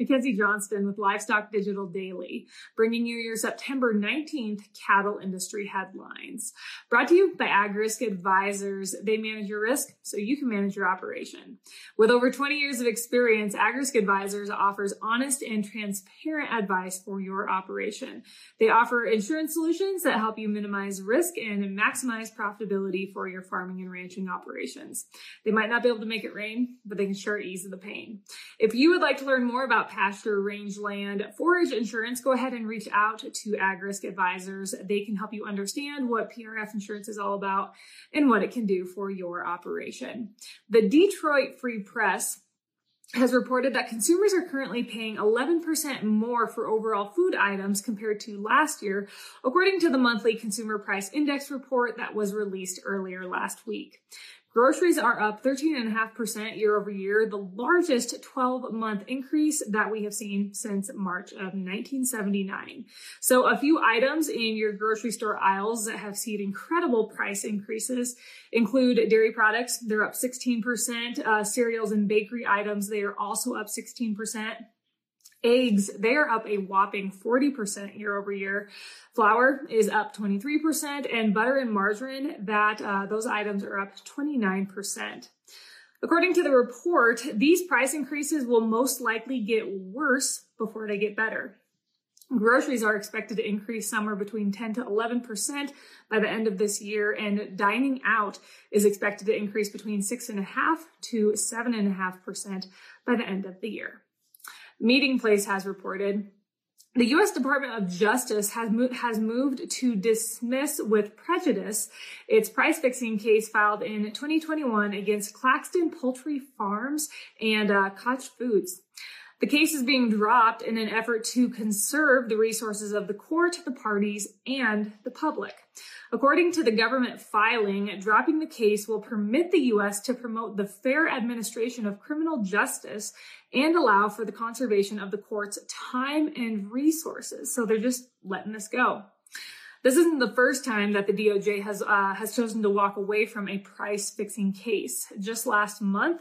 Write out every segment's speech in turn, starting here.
Mackenzie Johnston with Livestock Digital Daily, bringing you your September 19th cattle industry headlines. Brought to you by AgRisk Advisors. They manage your risk so you can manage your operation. With over 20 years of experience, AgRisk Advisors offers honest and transparent advice for your operation. They offer insurance solutions that help you minimize risk and maximize profitability for your farming and ranching operations. They might not be able to make it rain, but they can sure ease the pain. If you would like to learn more about pasture, rangeland, forage insurance, go ahead and reach out to AgRisk Advisors. They can help you understand what PRF insurance is all about and what it can do for your operation. The Detroit Free Press has reported that consumers are currently paying 11% more for overall food items compared to last year, according to the monthly Consumer Price Index report that was released earlier last week. Groceries are up 13.5% year over year, the largest 12 month increase that we have seen since March of 1979. So a few items in your grocery store aisles that have seen incredible price increases include dairy products. They're up 16%. Uh, cereals and bakery items, they are also up 16%. Eggs, they are up a whopping 40% year over year. Flour is up 23% and butter and margarine, that uh, those items are up 29%. According to the report, these price increases will most likely get worse before they get better. Groceries are expected to increase somewhere between 10 to 11% by the end of this year, and dining out is expected to increase between 6.5 to 7.5% by the end of the year. Meatingplace has reported the U.S. Department of Justice has, mo- has moved to dismiss with prejudice its price fixing case filed in 2021 against Claxton Poultry Farms and uh, Koch Foods. The case is being dropped in an effort to conserve the resources of the court, the parties, and the public. According to the government filing, dropping the case will permit the U.S. to promote the fair administration of criminal justice and allow for the conservation of the court's time and resources. So they're just letting this go. This isn't the first time that the DOJ has uh, has chosen to walk away from a price fixing case. Just last month,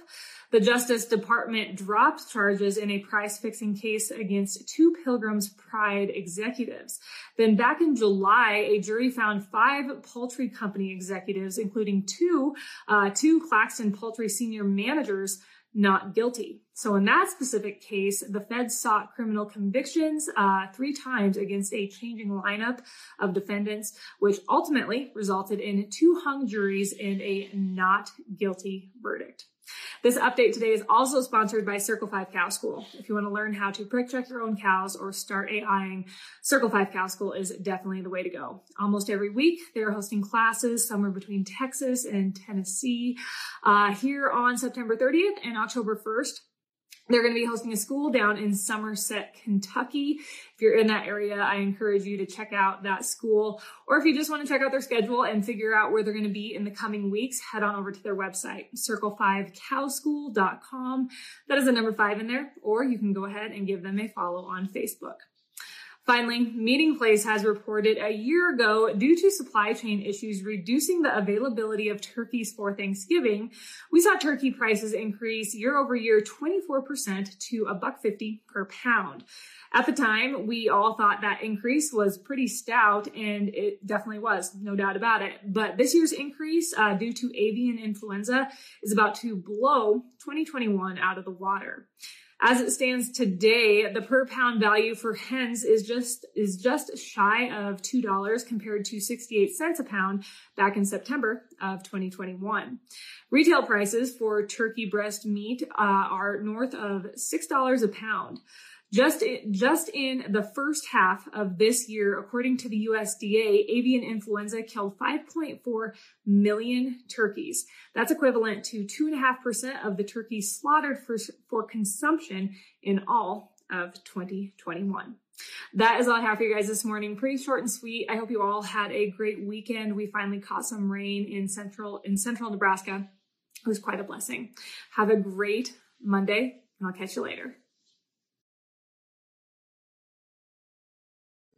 the Justice Department dropped charges in a price fixing case against two Pilgrim's Pride executives. Then back in July, a jury found five poultry company executives, including two uh, two Claxton Poultry senior managers not guilty. So in that specific case, the feds sought criminal convictions uh, three times against a changing lineup of defendants, which ultimately resulted in two hung juries and a not guilty verdict. This update today is also sponsored by Circle 5 Cow School. If you want to learn how to preg check your own cows or start AIing, Circle 5 Cow School is definitely the way to go. Almost every week, they're hosting classes somewhere between Texas and Tennessee. Uh, here on September 30th and October 1st, they're going to be hosting a school down in Somerset, Kentucky. If you're in that area, I encourage you to check out that school. Or if you just want to check out their schedule and figure out where they're going to be in the coming weeks, head on over to their website, circle5cowschool.com. That is the number five in there. Or you can go ahead and give them a follow on Facebook. Finally, Meatingplace has reported a year ago, due to supply chain issues reducing the availability of turkeys for Thanksgiving, we saw turkey prices increase year over year 24% to a buck 50 per pound. At the time, we all thought that increase was pretty stout, and it definitely was, no doubt about it. But this year's increase, uh, due to avian influenza, is about to blow 2021 out of the water. As it stands today, the per pound value for hens is just is just shy of two dollars compared to 68 cents a pound back in September of 2021. Retail prices for turkey breast meat uh, are north of six dollars a pound. Just in, just in the first half of this year, according to the USDA, avian influenza killed 5.4 million turkeys. That's equivalent to 2.5% of the turkeys slaughtered for, for consumption in all of 2021. That is all I have for you guys this morning. Pretty short and sweet. I hope you all had a great weekend. We finally caught some rain in central in central Nebraska. It was quite a blessing. Have a great Monday, and I'll catch you later.